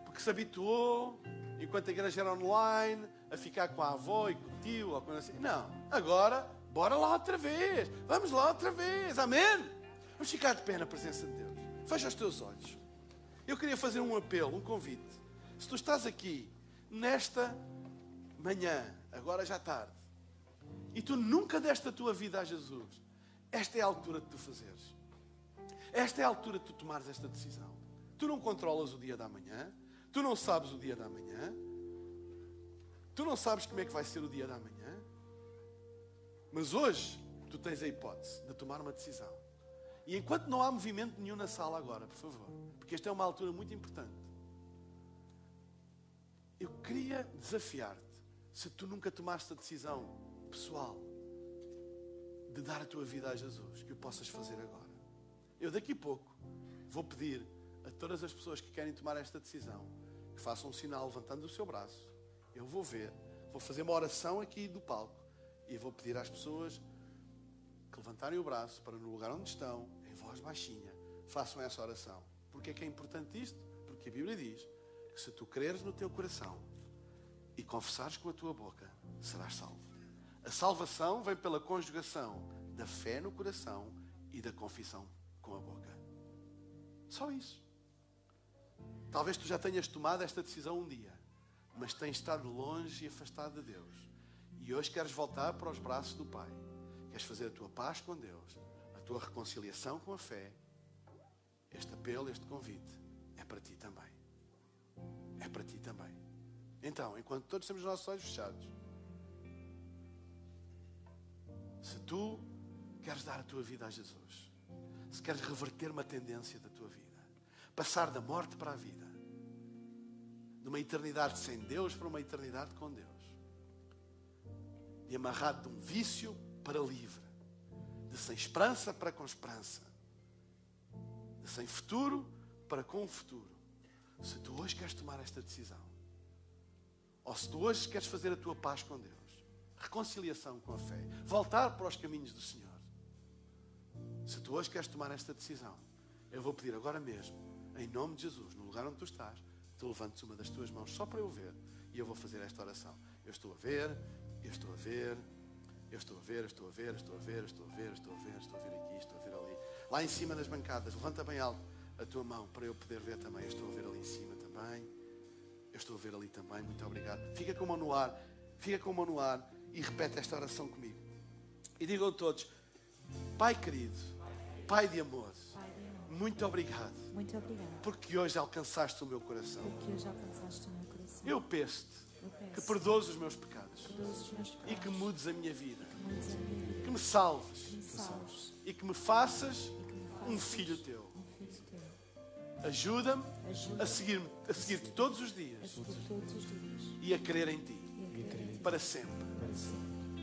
porque se habituou, enquanto a igreja era online, a ficar com a avó e com o tio, ou coisa assim. Não, agora, bora lá outra vez, vamos lá outra vez, amém? Vamos ficar de pé na presença de Deus. Fecha os teus olhos. Eu queria fazer um apelo, um convite. Se tu estás aqui, nesta manhã, agora já tarde, e tu nunca deste a tua vida a Jesus, esta é a altura de tu fazeres. Esta é a altura de tu tomares esta decisão. Tu não controlas o dia da manhã, tu não sabes o dia da manhã, tu não sabes como é que vai ser o dia da manhã, mas hoje tu tens a hipótese de tomar uma decisão. E enquanto não há movimento nenhum na sala agora, por favor, porque esta é uma altura muito importante, eu queria desafiar-te, se tu nunca tomaste a decisão pessoal de dar a tua vida a Jesus, que o possas fazer agora. Eu daqui a pouco vou pedir a todas as pessoas que querem tomar esta decisão que façam um sinal levantando o seu braço. Eu vou ver, vou fazer uma oração aqui do palco e vou pedir às pessoas que levantarem o braço para no lugar onde estão, em voz baixinha, façam essa oração. Porque é que é importante isto? Porque a Bíblia diz que se tu creres no teu coração e confessares com a tua boca, serás salvo. A salvação vem pela conjugação da fé no coração e da confissão. Só isso. Talvez tu já tenhas tomado esta decisão um dia, mas tens estado longe e afastado de Deus. E hoje queres voltar para os braços do Pai. Queres fazer a tua paz com Deus, a tua reconciliação com a fé. Este apelo, este convite é para ti também. É para ti também. Então, enquanto todos temos os nossos olhos fechados, se tu queres dar a tua vida a Jesus, se queres reverter uma tendência da passar da morte para a vida, de uma eternidade sem Deus para uma eternidade com Deus, de amarrado de um vício para livre, de sem esperança para com esperança, de sem futuro para com futuro. Se tu hoje queres tomar esta decisão, ou se tu hoje queres fazer a tua paz com Deus, reconciliação com a fé, voltar para os caminhos do Senhor, se tu hoje queres tomar esta decisão, eu vou pedir agora mesmo, em nome de Jesus, no lugar onde tu estás, tu levantes uma das tuas mãos só para eu ver e eu vou fazer esta oração. Eu estou a ver, eu estou a ver, eu estou a ver, eu estou a ver, estou a ver, estou a ver, estou a ver, estou a ver aqui, estou a ver ali. lá em cima das bancadas, levanta bem alto a tua mão para eu poder ver também. Eu estou a ver ali em cima também. Eu estou a ver ali também. Muito obrigado. Fica com a mão no ar. Fica com a mão no ar e repete esta oração comigo. E digam todos: Pai querido, Pai de amor, muito obrigado. Muito obrigada. Porque hoje alcançaste o meu coração. porque hoje alcançaste o meu coração. Eu peço-te que perdoes os meus pecados e que mudes a minha vida, que me salves. E que me faças um filho teu. Ajuda-me Ajuda a seguir a seguir-te todos os a dias seguir todos os dias. e a crer em ti. Para sempre.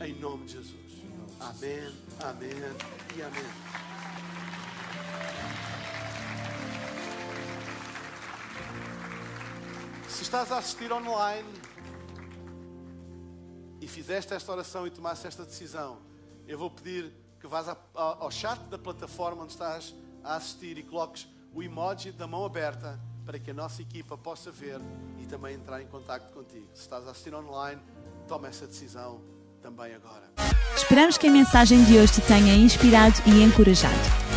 Em nome de Jesus. Amém, amém. E amém. Estás a assistir online e fizeste esta oração e tomaste esta decisão, eu vou pedir que vás ao chat da plataforma onde estás a assistir e coloques o emoji da mão aberta para que a nossa equipa possa ver e também entrar em contato contigo. Se estás a assistir online, toma essa decisão também agora. Esperamos que a mensagem de hoje te tenha inspirado e encorajado.